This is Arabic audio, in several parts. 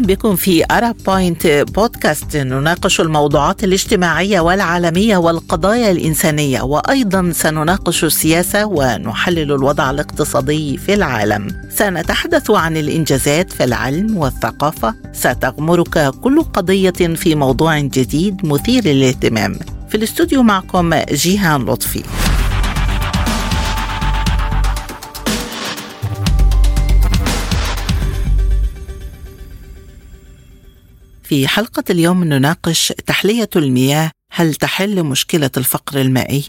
أهلا بكم في Arab Point بودكاست نناقش الموضوعات الاجتماعية والعالمية والقضايا الإنسانية وأيضا سنناقش السياسة ونحلل الوضع الاقتصادي في العالم. سنتحدث عن الإنجازات في العلم والثقافة، ستغمرك كل قضية في موضوع جديد مثير للاهتمام. في الاستوديو معكم جيهان لطفي. في حلقة اليوم نناقش تحلية المياه هل تحل مشكلة الفقر المائي؟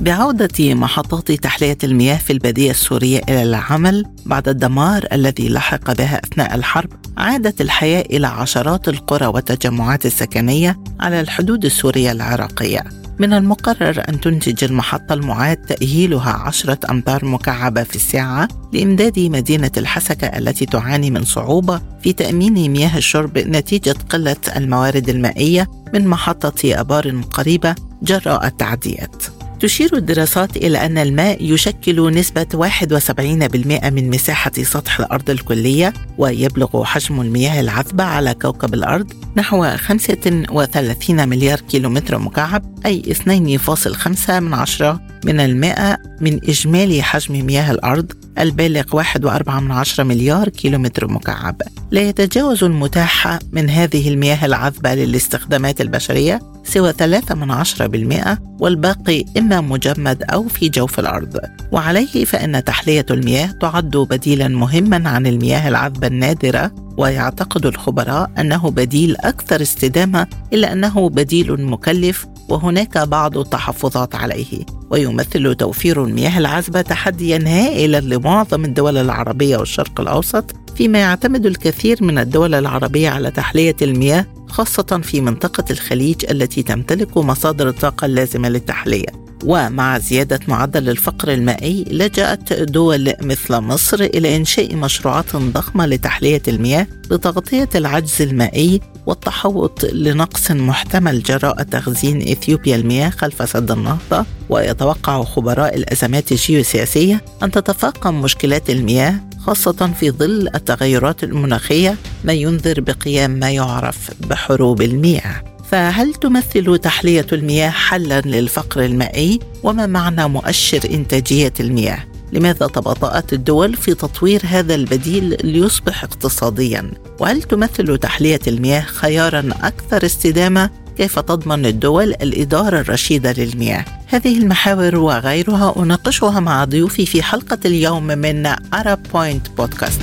بعودة محطات تحلية المياه في البادية السورية إلى العمل بعد الدمار الذي لحق بها أثناء الحرب عادت الحياة إلى عشرات القرى والتجمعات السكنية على الحدود السورية العراقية من المقرر أن تنتج المحطة المعاد تأهيلها عشرة أمتار مكعبة في الساعة لإمداد مدينة الحسكة التي تعاني من صعوبة في تأمين مياه الشرب نتيجة قلة الموارد المائية من محطة أبار قريبة جراء التعديات. تشير الدراسات إلى أن الماء يشكل نسبة 71% من مساحة سطح الأرض الكلية ويبلغ حجم المياه العذبة على كوكب الأرض نحو 35 مليار كيلومتر مكعب أي 2.5 من عشرة من المائة من إجمالي حجم مياه الأرض البالغ 1.4 مليار كيلومتر مكعب. لا يتجاوز المتاح من هذه المياه العذبة للاستخدامات البشرية سوى 3 من عشرة بالمئة والباقي إما مجمد أو في جوف الأرض. وعليه فإن تحلية المياه تعد بديلا مهما عن المياه العذبة النادرة ويعتقد الخبراء أنه بديل أكثر استدامة إلا أنه بديل مكلف وهناك بعض التحفظات عليه. ويمثل توفير المياه العذبة تحديا هائلا لمعظم الدول العربية والشرق الأوسط فيما يعتمد الكثير من الدول العربية على تحلية المياه خاصة في منطقة الخليج التي تمتلك مصادر الطاقة اللازمة للتحلية. ومع زيادة معدل الفقر المائي لجأت دول مثل مصر إلى إنشاء مشروعات ضخمة لتحلية المياه لتغطية العجز المائي والتحوط لنقص محتمل جراء تخزين إثيوبيا المياه خلف سد النهضة. ويتوقع خبراء الأزمات الجيوسياسية أن تتفاقم مشكلات المياه خاصة في ظل التغيرات المناخية ما ينذر بقيام ما يعرف بحروب المياه فهل تمثل تحلية المياه حلا للفقر المائي؟ وما معنى مؤشر إنتاجية المياه؟ لماذا تباطأت الدول في تطوير هذا البديل ليصبح اقتصاديا؟ وهل تمثل تحلية المياه خيارا أكثر استدامة؟ كيف تضمن الدول الإدارة الرشيدة للمياه؟ هذه المحاور وغيرها أناقشها مع ضيوفي في حلقة اليوم من Arab Point بودكاست.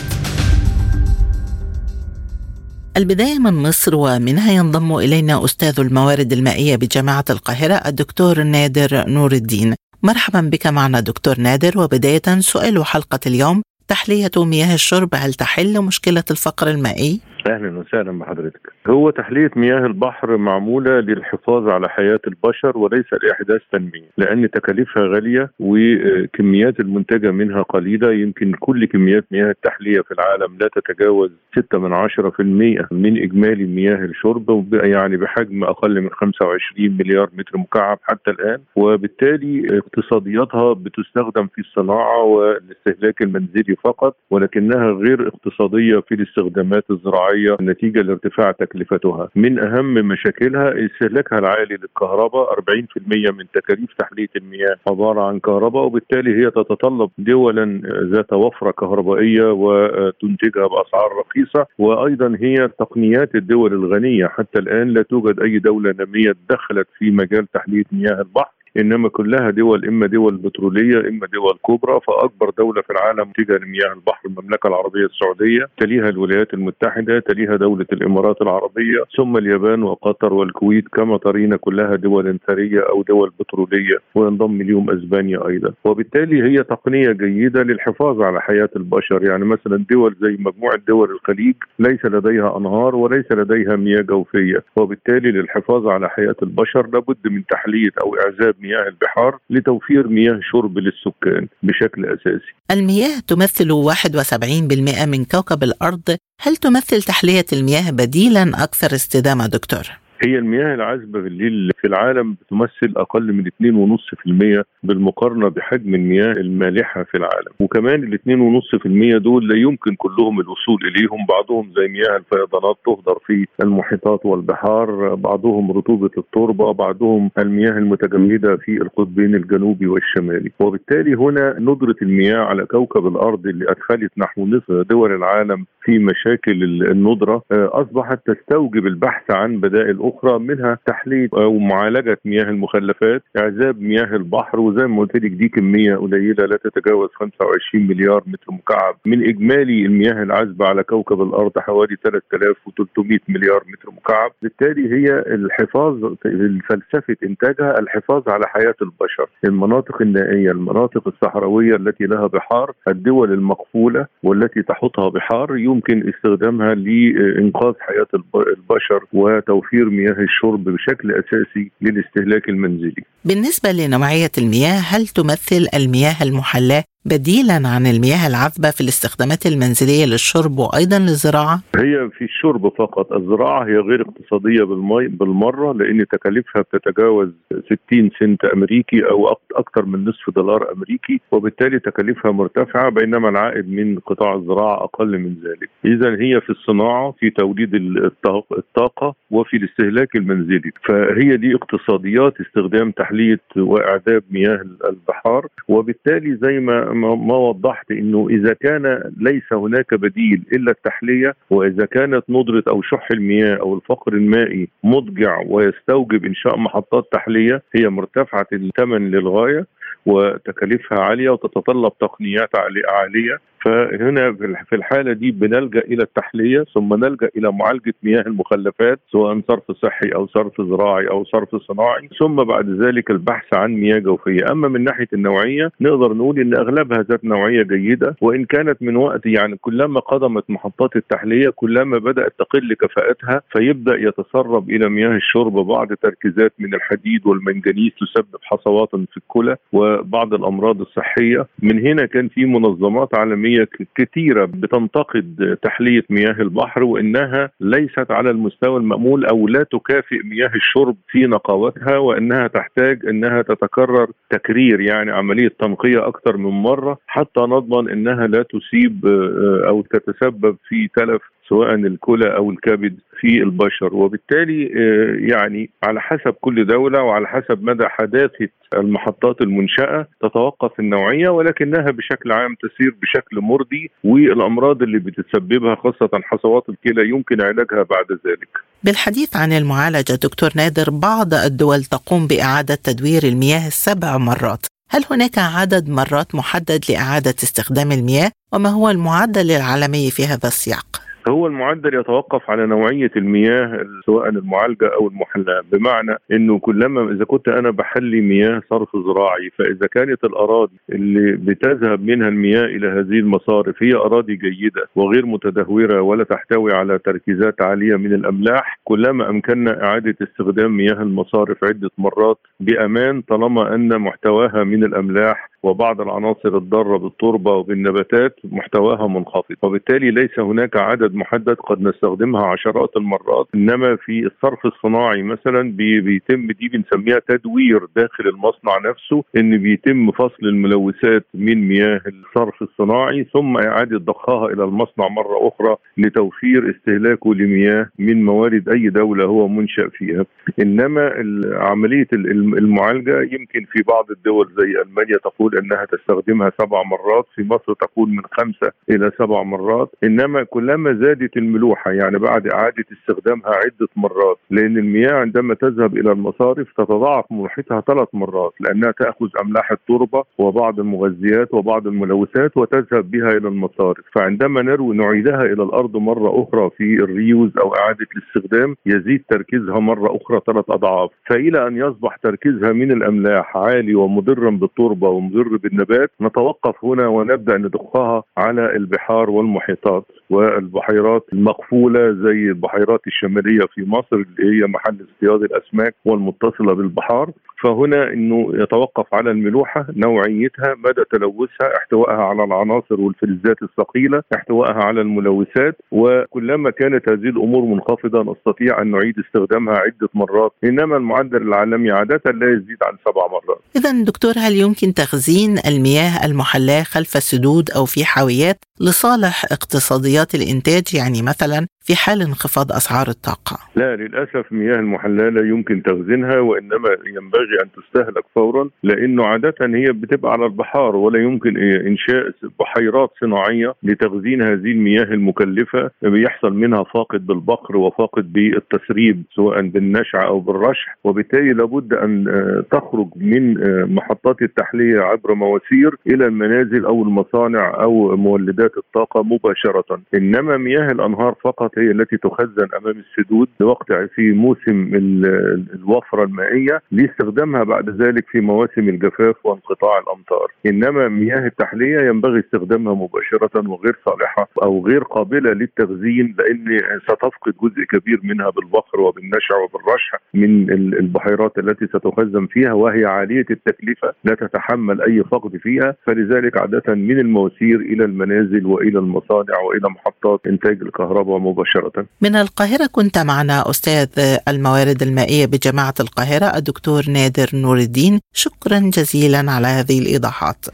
البداية من مصر ومنها ينضم إلينا أستاذ الموارد المائية بجامعة القاهرة الدكتور نادر نور الدين مرحبا بك معنا دكتور نادر وبداية سؤال حلقة اليوم تحلية مياه الشرب هل تحل مشكلة الفقر المائي؟ أهلا وسهلا بحضرتك. هو تحلية مياه البحر معمولة للحفاظ على حياة البشر وليس لإحداث تنمية، لأن تكاليفها غالية وكميات المنتجة منها قليلة، يمكن كل كميات مياه التحلية في العالم لا تتجاوز 6 من 10% من إجمالي مياه الشرب يعني بحجم أقل من 25 مليار متر مكعب حتى الآن، وبالتالي اقتصادياتها بتستخدم في الصناعة والاستهلاك المنزلي فقط، ولكنها غير اقتصادية في الاستخدامات الزراعية. الزراعيه نتيجة لارتفاع تكلفتها. من أهم مشاكلها استهلاكها العالي للكهرباء 40% من تكاليف تحلية المياه عبارة عن كهرباء وبالتالي هي تتطلب دولا ذات وفرة كهربائية وتنتجها بأسعار رخيصة. وأيضا هي تقنيات الدول الغنية حتى الآن لا توجد أي دولة نامية دخلت في مجال تحلية مياه البحر. إنما كلها دول إما دول بترولية إما دول كبرى. فأكبر دولة في العالم منتجه لمياه البحر المملكة العربية السعودية. تليها الولايات المتحدة تليها دولة الإمارات العربية ثم اليابان وقطر والكويت. كما ترين كلها دول ثرية أو دول بترولية. وينضم اليوم إسبانيا أيضا. وبالتالي هي تقنية جيدة للحفاظ على حياة البشر. يعني مثلا دول زي مجموعة دول الخليج ليس لديها أنهار وليس لديها مياه جوفية. وبالتالي للحفاظ على حياة البشر لابد من تحلية أو اعزاب مياه البحار لتوفير مياه شرب للسكان بشكل أساسي المياه تمثل 71% من كوكب الأرض هل تمثل تحلية المياه بديلا أكثر استدامة دكتور؟ هي المياه العذبة بالليل في العالم بتمثل أقل من 2.5% بالمقارنة بحجم المياه المالحة في العالم. وكمان ال 2.5% دول لا يمكن كلهم الوصول إليهم. بعضهم زي مياه الفيضانات تهدر في المحيطات والبحار بعضهم رطوبة التربة بعضهم المياه المتجمدة في القطبين الجنوبي والشمالي وبالتالي هنا ندرة المياه على كوكب الأرض اللي أدخلت نحو نصف دول العالم في مشاكل الندرة أصبحت تستوجب البحث عن بدائل أخرى منها تحليل أو معالجة مياه المخلفات إعزاب مياه البحر وزي ما قلت لك دي كمية قليلة لا تتجاوز 25 مليار متر مكعب. من إجمالي المياه العذبة على كوكب الأرض حوالي 3300 مليار متر مكعب. بالتالي هي الحفاظ فلسفة إنتاجها الحفاظ على حياة البشر. المناطق النائية المناطق الصحراوية التي لها بحار الدول المقفولة والتي تحطها بحار يمكن استخدامها لإنقاذ حياة البشر وتوفير مياه الشرب بشكل أساسي للاستهلاك المنزلي. بالنسبة لنوعية المياه هل تمثل المياه المحلاة بديلا عن المياه العذبة في الاستخدامات المنزلية للشرب وأيضا للزراعة؟ هي في الشرب فقط. الزراعة هي غير اقتصادية بالمرة لأن تكاليفها بتتجاوز 60 سنت أمريكي أو أكثر من نصف دولار أمريكي وبالتالي تكاليفها مرتفعة بينما العائد من قطاع الزراعة أقل من ذلك. إذا هي في الصناعة في توليد الطاقة وفي الاستهلاك المنزلي. فهي دي اقتصاديات استخدام تحلية وإعداد مياه البحار وبالتالي زي ما ما وضحت إنه إذا كان ليس هناك بديل إلا التحلية وإذا كانت ندرة أو شح المياه أو الفقر المائي مضجع ويستوجب إنشاء محطات تحلية هي مرتفعة الثمن للغاية وتكاليفها عالية وتتطلب تقنيات عالية فهنا في الحالة دي بنلجأ إلى التحلية ثم نلجأ إلى معالجة مياه المخلفات سواء صرف صحي أو صرف زراعي أو صرف صناعي ثم بعد ذلك البحث عن مياه جوفية. أما من ناحية النوعية نقدر نقول إن أغلبها ذات نوعية جيدة وإن كانت من وقت يعني كلما قدمت محطات التحلية كلما بدأت تقل كفاءتها فيبدأ يتسرب إلى مياه الشرب بعض تركيزات من الحديد والمنجنيز تسبب حصوات في الكلى وبعض الأمراض الصحية. من هنا كان في منظمات عالمية عالميه كثيرة بتنتقد تحلية مياه البحر وإنها ليست على المستوى المأمول أو لا تكافئ مياه الشرب في نقاوتها وإنها تحتاج إنها تتكرر تكرير يعني عملية تنقية أكثر من مرة حتى نضمن إنها لا تسيب أو تتسبب في تلف سواء الكلى أو الكبد في البشر وبالتالي يعني على حسب كل دولة وعلى حسب مدى حداثة المحطات المنشأة تتوقف النوعية ولكنها بشكل عام تسير بشكل مرضي والأمراض اللي بتسببها خاصة حصوات الكلى يمكن علاجها بعد ذلك. بالحديث عن المعالجة دكتور نادر بعض الدول تقوم بإعادة تدوير المياه سبع مرات هل هناك عدد مرات محدد لإعادة استخدام المياه؟ وما هو المعدل العالمي في هذا السياق؟ هو المعدل يتوقف على نوعية المياه سواء المعالجة أو المحلاه بمعنى إنه كلما إذا كنت أنا بحلي مياه صرف زراعي فإذا كانت الأراضي اللي بتذهب منها المياه إلى هذه المصارف هي أراضي جيدة وغير متدهورة ولا تحتوي على تركيزات عالية من الأملاح كلما أمكننا إعادة استخدام مياه المصارف عدة مرات بأمان طالما أن محتواها من الأملاح وبعض العناصر الضارة بالتربة وبالنباتات محتواها منخفض. وبالتالي ليس هناك عدد محدد قد نستخدمها عشرات المرات إنما في الصرف الصناعي مثلا بي بيتم دي بنسميها تدوير داخل المصنع نفسه إن بيتم فصل الملوثات من مياه الصرف الصناعي ثم إعادة ضخها إلى المصنع مرة أخرى لتوفير استهلاكه لمياه من موارد أي دولة هو منشأ فيها. إنما عملية المعالجة يمكن في بعض الدول زي ألمانيا تقول إنها تستخدمها سبع مرات في مصر تقول من خمسة إلى سبع مرات. إنما كلما زادت الملوحة يعني بعد إعادة استخدامها عدة مرات لأن المياه عندما تذهب إلى المصارف تتضاعف ملوحتها ثلاث مرات لأنها تأخذ أملاح التربة وبعض المغذيات وبعض الملوثات وتذهب بها إلى المصارف. فعندما نروي نعيدها إلى الأرض مرة أخرى في الريوز أو إعادة الاستخدام يزيد تركيزها مرة أخرى ثلاث أضعاف. فإلى أن يصبح تركيزها من الأملاح عالي ومضرا بالتربة ومضر بالنبات. نتوقف هنا ونبدأ نضخها على البحار والمحيطات. والبحيرات المقفولة زي البحيرات الشمالية في مصر اللي هي محل اصطياد الأسماك والمتصلة بالبحار. فهنا إنه يتوقف على الملوحة نوعيتها مدى تلوثها احتوائها على العناصر والفلزات الثقيلة احتوائها على الملوثات وكلما كانت هذه الأمور منخفضة نستطيع أن نعيد استخدامها عدة مرات. إنما المعدل العالمي عادة لا يزيد عن سبع مرات. اذا دكتور هل يمكن تخزين المياه المحلاه خلف السدود أو في حاويات لصالح اقتصاديات الإنتاج؟ يعني مثلا في حال انخفاض أسعار الطاقة؟ لا للأسف مياه المحلاه لا يمكن تخزينها وإنما ينبغي أن تستهلك فورا لأنه عادة هي بتبقى على البحار ولا يمكن إنشاء بحيرات صناعية لتخزين هذه المياه المكلفة. بيحصل منها فاقد بالبقر وفاقد بالتسريب سواء بالنشع أو بالرشح. وبالتالي لابد أن تخرج من محطات التحلية عبر مواسير إلى المنازل أو المصانع أو مولدات الطاقة مباشرة. إنما مياه الأنهار فقط هي التي تخزن أمام السدود لوقت في موسم الوفرة المائية لاستخدامها بعد ذلك في مواسم الجفاف وانقطاع الأمطار. إنما مياه التحلية ينبغي استخدامها مباشرة وغير صالحة أو غير قابلة للتخزين لأن ستفقد جزء كبير منها بالبخر وبالنشع وبالرشح من البحيرات التي ستخزن فيها وهي عالية التكلفة لا تتحمل أي فقد فيها. فلذلك عادة من المواسير إلى المنازل وإلى المصانع وإلى محطات إنتاج الكهرباء مباشرة. من القاهرة كنت معنا أستاذ الموارد المائية بجامعة القاهرة الدكتور نادر نور الدين شكرا جزيلا على هذه الإيضاحات.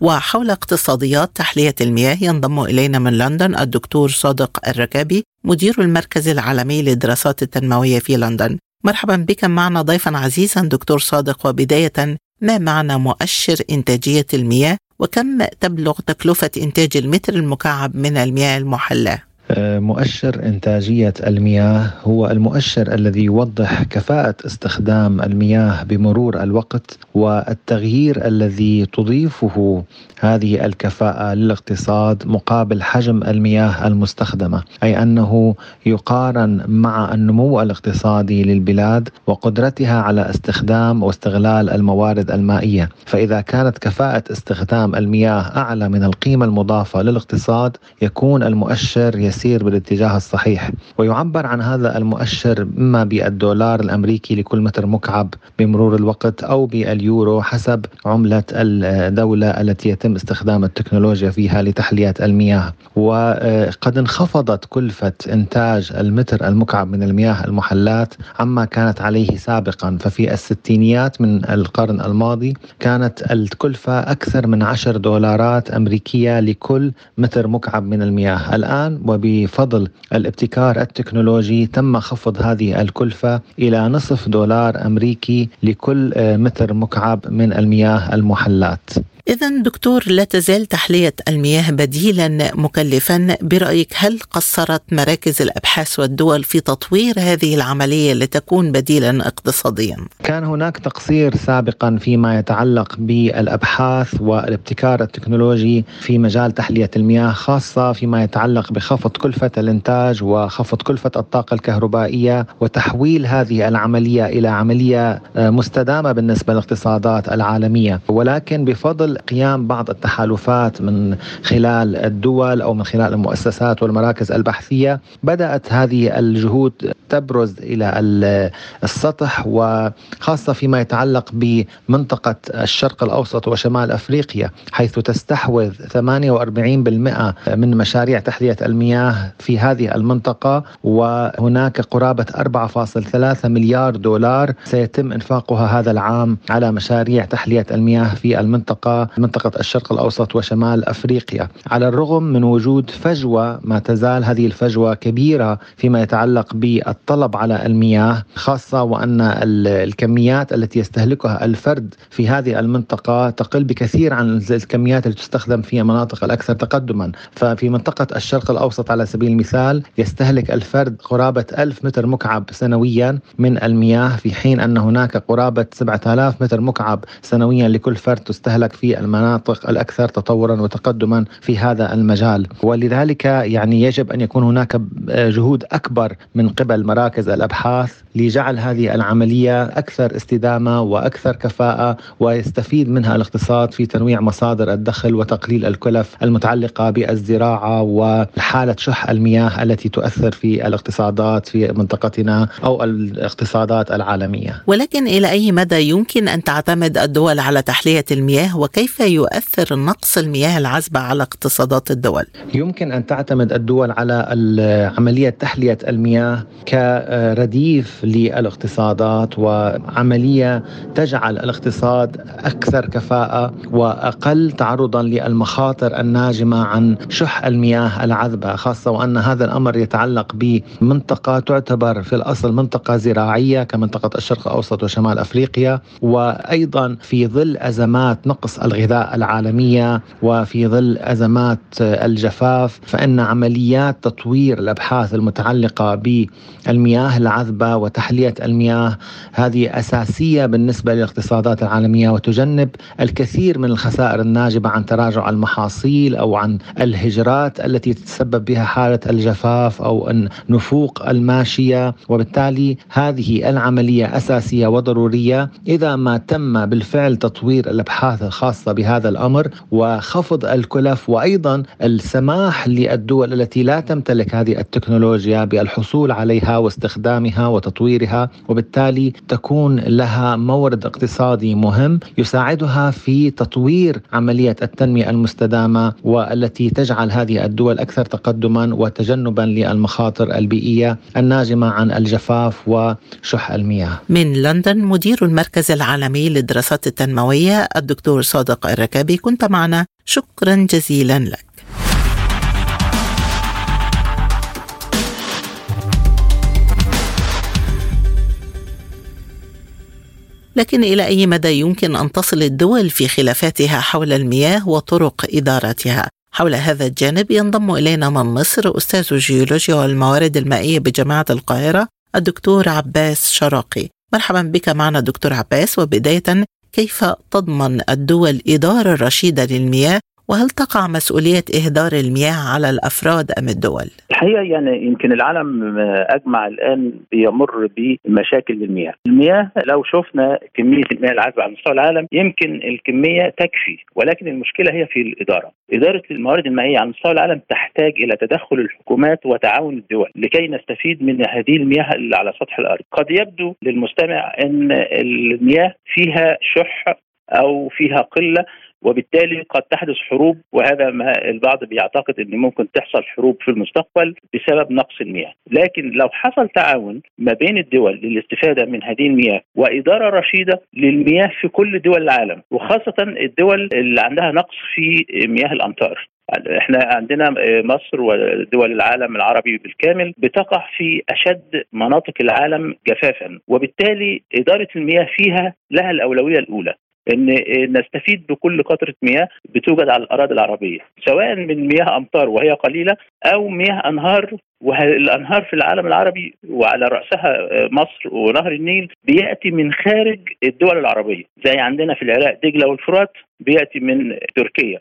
وحول اقتصاديات تحلية المياه ينضم إلينا من لندن الدكتور صادق الركابي مدير المركز العالمي للدراسات التنموية في لندن مرحبا بك معنا ضيفا عزيزا دكتور صادق وبداية ما معنى مؤشر إنتاجية المياه وكم تبلغ تكلفة إنتاج المتر المكعب من المياه المحلاة؟ مؤشر إنتاجية المياه هو المؤشر الذي يوضح كفاءة استخدام المياه بمرور الوقت والتغيير الذي تضيفه هذه الكفاءة للاقتصاد مقابل حجم المياه المستخدمة أي أنه يقارن مع النمو الاقتصادي للبلاد وقدرتها على استخدام واستغلال الموارد المائية. فإذا كانت كفاءة استخدام المياه أعلى من القيمة المضافة للاقتصاد يكون المؤشر يسير بالاتجاه الصحيح ويعبر عن هذا المؤشر إما بالدولار الأمريكي لكل متر مكعب بمرور الوقت أو باليورو حسب عملة الدولة التي يتم استخدام التكنولوجيا فيها لتحلية المياه. وقد انخفضت كلفة إنتاج المتر المكعب من المياه المحلات عما كانت عليه سابقا. ففي الستينيات من القرن الماضي كانت الكلفة أكثر من عشر دولارات أمريكية لكل متر مكعب من المياه. الآن وبفضل الابتكار التكنولوجي تم خفض هذه الكلفة إلى نصف دولار أمريكي لكل متر مكعب من المياه المحلات. إذا دكتور لا تزال تحلية المياه بديلا مكلفا برأيك هل قصرت مراكز الأبحاث والدول في تطوير هذه العملية لتكون بديلا اقتصاديا؟ كان هناك تقصير سابقا فيما يتعلق بالأبحاث والابتكار التكنولوجي في مجال تحلية المياه خاصة فيما يتعلق بخفض كلفة الإنتاج وخفض كلفة الطاقة الكهربائية وتحويل هذه العملية إلى عملية مستدامة بالنسبة للاقتصادات العالمية ولكن بفضل قيام بعض التحالفات من خلال الدول أو من خلال المؤسسات والمراكز البحثية. بدأت هذه الجهود تبرز إلى السطح وخاصة فيما يتعلق بمنطقة الشرق الأوسط وشمال أفريقيا حيث تستحوذ 48% من مشاريع تحليه المياه في هذه المنطقة. وهناك قرابة 4.3 مليار دولار. سيتم إنفاقها هذا العام على مشاريع تحليه المياه في المنطقة. منطقة الشرق الأوسط وشمال أفريقيا. على الرغم من وجود فجوة ما تزال هذه الفجوة كبيرة فيما يتعلق بالطلب على المياه خاصة وأن الكميات التي يستهلكها الفرد في هذه المنطقة تقل بكثير عن الكميات التي تستخدم في المناطق الأكثر تقدما. ففي منطقة الشرق الأوسط على سبيل المثال يستهلك الفرد قرابة ألف متر مكعب سنويا من المياه في حين أن هناك قرابة 7000 متر مكعب سنويا لكل فرد تستهلك في في المناطق الأكثر تطورا وتقدما في هذا المجال ولذلك يعني يجب أن يكون هناك جهود أكبر من قبل مراكز الأبحاث لجعل هذه العملية أكثر استدامة وأكثر كفاءة ويستفيد منها الاقتصاد في تنويع مصادر الدخل وتقليل الكلف المتعلقة بالزراعة وحالة شح المياه التي تؤثر في الاقتصادات في منطقتنا أو الاقتصادات العالمية. ولكن إلى أي مدى يمكن أن تعتمد الدول على تحلية المياه وكيف يؤثر نقص المياه العذبة على اقتصادات الدول؟ يمكن أن تعتمد الدول على عمليه تحلية المياه كرديف للاقتصادات وعملية تجعل الاقتصاد أكثر كفاءة وأقل تعرضا للمخاطر الناجمة عن شح المياه العذبة خاصة وأن هذا الأمر يتعلق بمنطقة تعتبر في الأصل منطقة زراعية كمنطقة الشرق الأوسط وشمال أفريقيا وأيضا في ظل أزمات نقص الغذاء العالمية وفي ظل أزمات الجفاف فإن عمليات تطوير الأبحاث المتعلقة بالمياه العذبة وتحلية المياه هذه أساسية بالنسبة للاقتصادات العالمية وتجنب الكثير من الخسائر الناجبه عن تراجع المحاصيل أو عن الهجرات التي تتسبب بها حالة الجفاف أو نفوق الماشية. وبالتالي هذه العملية أساسية وضرورية إذا ما تم بالفعل تطوير الأبحاث الخاصه بهذا الأمر وخفض الكلف وأيضا السماح للدول التي لا تمتلك هذه التكنولوجيا بالحصول عليها واستخدامها وتطويرها وبالتالي تكون لها مورد اقتصادي مهم يساعدها في تطوير عملية التنمية المستدامة والتي تجعل هذه الدول أكثر تقدما وتجنبا للمخاطر البيئية الناجمة عن الجفاف وشح المياه. من لندن مدير المركز العالمي للدراسات التنموية الدكتور صادق الركابي كنت معنا. شكرا جزيلا لك. لكن إلى أي مدى يمكن أن تصل الدول في خلافاتها حول المياه وطرق إدارتها؟ حول هذا الجانب ينضم إلينا من مصر أستاذ الجيولوجيا والموارد المائية بجامعة القاهرة الدكتور عباس شراقي. مرحبا بك معنا دكتور عباس وبداية كيف تضمن الدول إدارة رشيدة للمياه وهل تقع مسؤولية إهدار المياه على الأفراد أم الدول؟ الحقيقة يعني يمكن العالم أجمع الآن بيمر بمشاكل المياه المياه لو شفنا كمية المياه العذبة على مستوى العالم يمكن الكمية تكفي ولكن المشكلة هي في الإدارة. إدارة الموارد المائية على مستوى العالم تحتاج إلى تدخل الحكومات وتعاون الدول لكي نستفيد من هذه المياه اللي على سطح الأرض. قد يبدو للمستمع أن المياه فيها شح أو فيها قلة وبالتالي قد تحدث حروب وهذا ما البعض بيعتقد إن ممكن تحصل حروب في المستقبل بسبب نقص المياه، لكن لو حصل تعاون ما بين الدول للاستفادة من هذه المياه وإدارة رشيدة للمياه في كل دول العالم وخاصة الدول اللي عندها نقص في مياه الأمطار، إحنا عندنا مصر ودول العالم العربي بالكامل بتقع في أشد مناطق العالم جفافا وبالتالي إدارة المياه فيها لها الأولوية الأولى. إن نستفيد بكل قطرة مياه بتوجد على الأراضي العربية سواء من مياه أمطار وهي قليلة أو مياه أنهار والأنهار في العالم العربي وعلى رأسها مصر ونهر النيل بيأتي من خارج الدول العربية زي عندنا في العراق دجلة والفرات بيأتي من تركيا.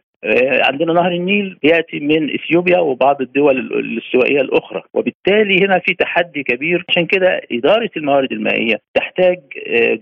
عندنا نهر النيل بيأتي من إثيوبيا وبعض الدول الاستوائية الأخرى. وبالتالي هنا في تحدي كبير. عشان كده إدارة الموارد المائية تحتاج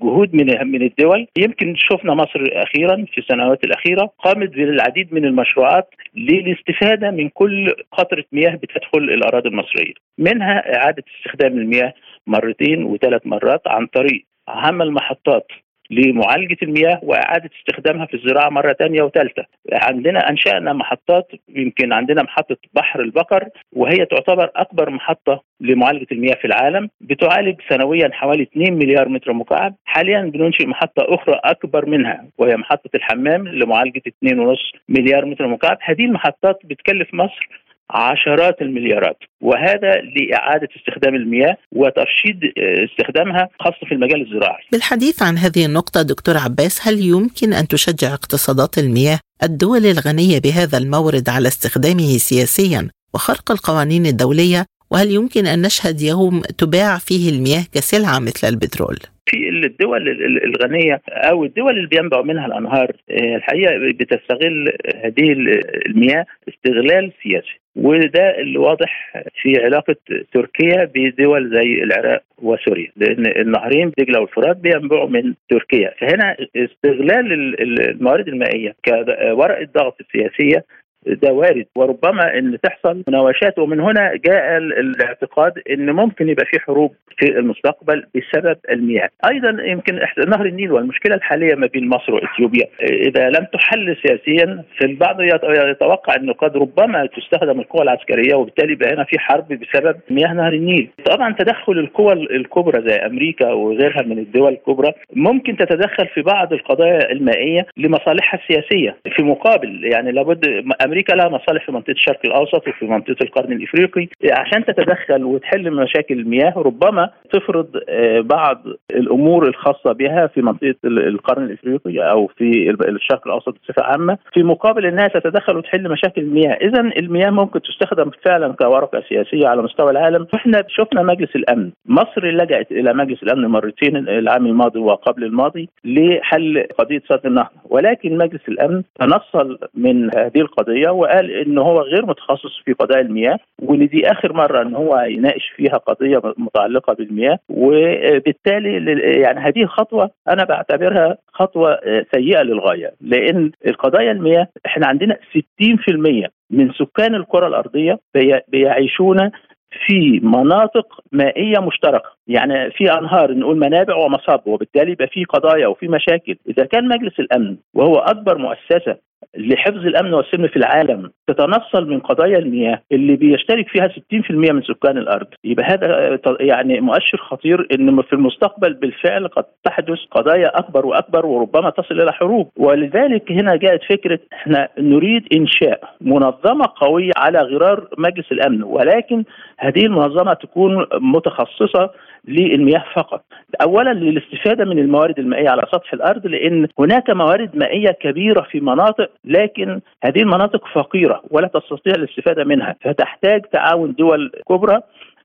جهود من من الدول. يمكن شفنا مصر أخيرا في السنوات الأخيرة قامت بالعديد من المشروعات للاستفادة من كل قطرة مياه بتدخل الأراضي المصرية. منها إعادة استخدام المياه مرتين وثلاث مرات عن طريق عمل محطات لمعالجة المياه وإعادة استخدامها في الزراعة مرة ثانية وثالثة عندنا أنشأنا محطات يمكن عندنا محطة بحر البقر وهي تعتبر أكبر محطة لمعالجة المياه في العالم بتعالج سنويا حوالي 2 مليار متر مكعب. حاليا بننشئ محطة أخرى أكبر منها وهي محطة الحمام لمعالجة 2.5 مليار متر مكعب. هذه المحطات بتكلف مصر عشرات المليارات. وهذا لإعادة استخدام المياه وترشيد استخدامها خاصة في المجال الزراعي. بالحديث عن هذه النقطة دكتور عباس هل يمكن أن تشجع اقتصادات المياه الدول الغنية بهذا المورد على استخدامه سياسيا وخرق القوانين الدولية وهل يمكن أن نشهد يوم تباع فيه المياه كسلعة مثل البترول؟ في الدول الغنية أو الدول اللي بينبع منها الأنهار الحقيقة بتستغل هذه المياه استغلال سياسي وده اللي واضح في علاقة تركيا بدول زي العراق وسوريا لأن النهرين دجلة والفرات بينبعوا من تركيا فهنا استغلال الموارد المائية كورقه ضغط سياسيه ده وارد. وربما إن تحصل مناوشات. ومن هنا جاء الاعتقاد إن ممكن يبقى في حروب في المستقبل بسبب المياه. أيضا يمكن نهر النيل والمشكلة الحالية ما بين مصر وإثيوبيا. إذا لم تحل سياسيا فالبعض يتوقع إنه قد ربما تستخدم القوى العسكرية وبالتالي يبقى هنا في حرب بسبب مياه نهر النيل. طبعا تدخل القوى الكبرى زي أمريكا وغيرها من الدول الكبرى ممكن تتدخل في بعض القضايا المائية لمصالحها السياسية. في مقابل يعني لابد أمريكا لها مصالح في منطقة الشرق الأوسط وفي منطقة القرن الإفريقي. عشان تتدخل وتحل مشاكل المياه ربما تفرض بعض الأمور الخاصة بها في منطقة القرن الإفريقي أو في الشرق الأوسط بصفة عامة في مقابل إنها تتدخل وتحل مشاكل المياه، اذا المياه ممكن تستخدم فعلا كورقة سياسية على مستوى العالم، إحنا شفنا مجلس الأمن، مصر لجأت إلى مجلس الأمن مرتين العام الماضي وقبل الماضي لحل قضية سد النهضه، ولكن مجلس الأمن تنصل من هذه القضية وقال ان هو غير متخصص في قضايا المياه وان دي آخر مرة إن هو يناقش فيها قضية متعلقة بالمياه. وبالتالي يعني هذه خطوة أنا بعتبرها خطوة سيئة للغاية. لأن القضايا المياه إحنا عندنا 60% من سكان الكرة الأرضية بيعيشون في مناطق مائية مشتركة، يعني في أنهار نقول منابع ومصاب وبالتالي يبقى في قضايا وفي مشاكل، إذا كان مجلس الأمن وهو أكبر مؤسسة لحفظ الأمن والسلم في العالم تتنصل من قضايا المياه اللي بيشترك فيها 60% من سكان الأرض. يبقى هذا يعني مؤشر خطير إن في المستقبل بالفعل قد تحدث قضايا أكبر وأكبر وربما تصل إلى حروب. ولذلك هنا جاءت فكرة إحنا نريد إنشاء منظمة قوية على غرار مجلس الأمن. ولكن هذه المنظمة تكون متخصصة للمياه فقط. اولا للاستفادة من الموارد المائية على سطح الأرض لأن هناك موارد مائية كبيرة في مناطق لكن هذه المناطق فقيرة ولا تستطيع الاستفادة منها. فتحتاج تعاون دول كبرى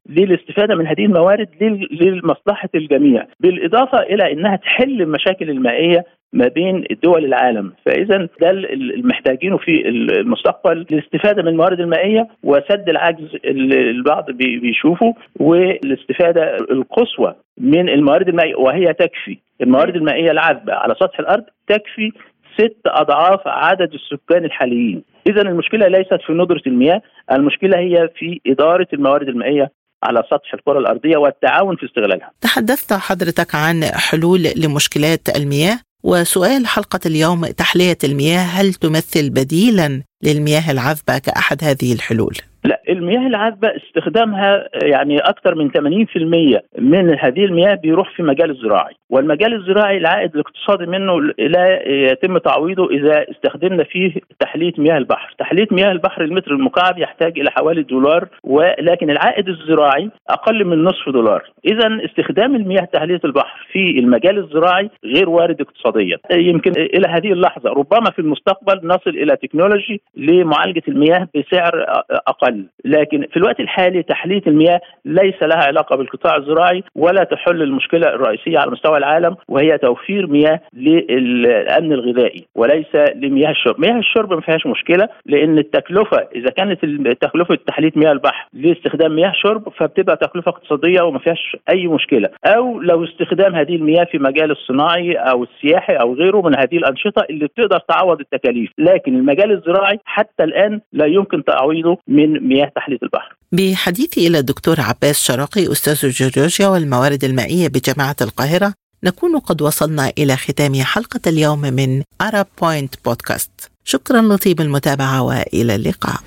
للاستفادة من هذه الموارد لمصلحه الجميع، بالإضافة إلى إنها تحل المشاكل المائية ما بين دول العالم. فاذا ده المحتاجينه في المستقبل للاستفادة من الموارد المائية وسد العجز اللي البعض بيشوفه والاستفادة القصوى من الموارد المائية وهي تكفي. الموارد المائية العذبة على سطح الأرض تكفي ست أضعاف عدد السكان الحاليين. اذا المشكلة ليست في ندرة المياه المشكلة هي في إدارة الموارد المائية على سطح الكرة الأرضية والتعاون في استغلالها. تحدثت حضرتك عن حلول لمشكلات المياه وسؤال حلقة اليوم تحلية المياه هل تمثل بديلا للمياه العذبة كأحد هذه الحلول؟ لا المياه العذبة استخدامها يعني أكثر من 80% من هذه المياه بيروح في مجال الزراعي. والمجال الزراعي العائد الاقتصادي منه لا يتم تعويضه إذا استخدمنا فيه تحلية مياه البحر. تحلية مياه البحر المتر المكعب يحتاج إلى حوالي دولار ولكن العائد الزراعي أقل من نصف دولار. إذا استخدام المياه تحلية البحر في المجال الزراعي غير وارد اقتصاديا. يمكن إلى هذه اللحظة ربما في المستقبل نصل إلى تكنولوجي لمعالجة المياه بسعر أقل. لكن في الوقت الحالي تحلية المياه ليس لها علاقة بالقطاع الزراعي ولا تحل المشكلة الرئيسية على مستوى العالم وهي توفير مياه للأمن الغذائي وليس لمياه الشرب، مياه الشرب ما فيهاش مشكلة لأن التكلفة إذا كانت تكلفة تحلية مياه البحر لاستخدام مياه شرب فبتبقى تكلفة اقتصادية وما فيهاش أي مشكلة، أو لو استخدام هذه المياه في مجال الصناعي أو السياحي أو غيره من هذه الأنشطة اللي بتقدر تعوض التكاليف، لكن المجال الزراعي حتى الآن لا يمكن تعويضه من مياه تحلية البحر. بحديثي إلى الدكتور عباس شراقي أستاذ الجيولوجيا والموارد المائية بجامعة القاهرة نكون قد وصلنا إلى ختام حلقة اليوم من Arab Point بودكاست. شكرا لطيب المتابعة وإلى اللقاء.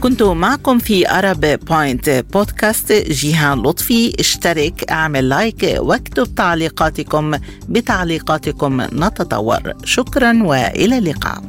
كنت معكم في Arab Point بودكاست جيهان لطفي اشترك اعمل لايك واكتب تعليقاتكم بتعليقاتكم نتطور شكرا وإلى اللقاء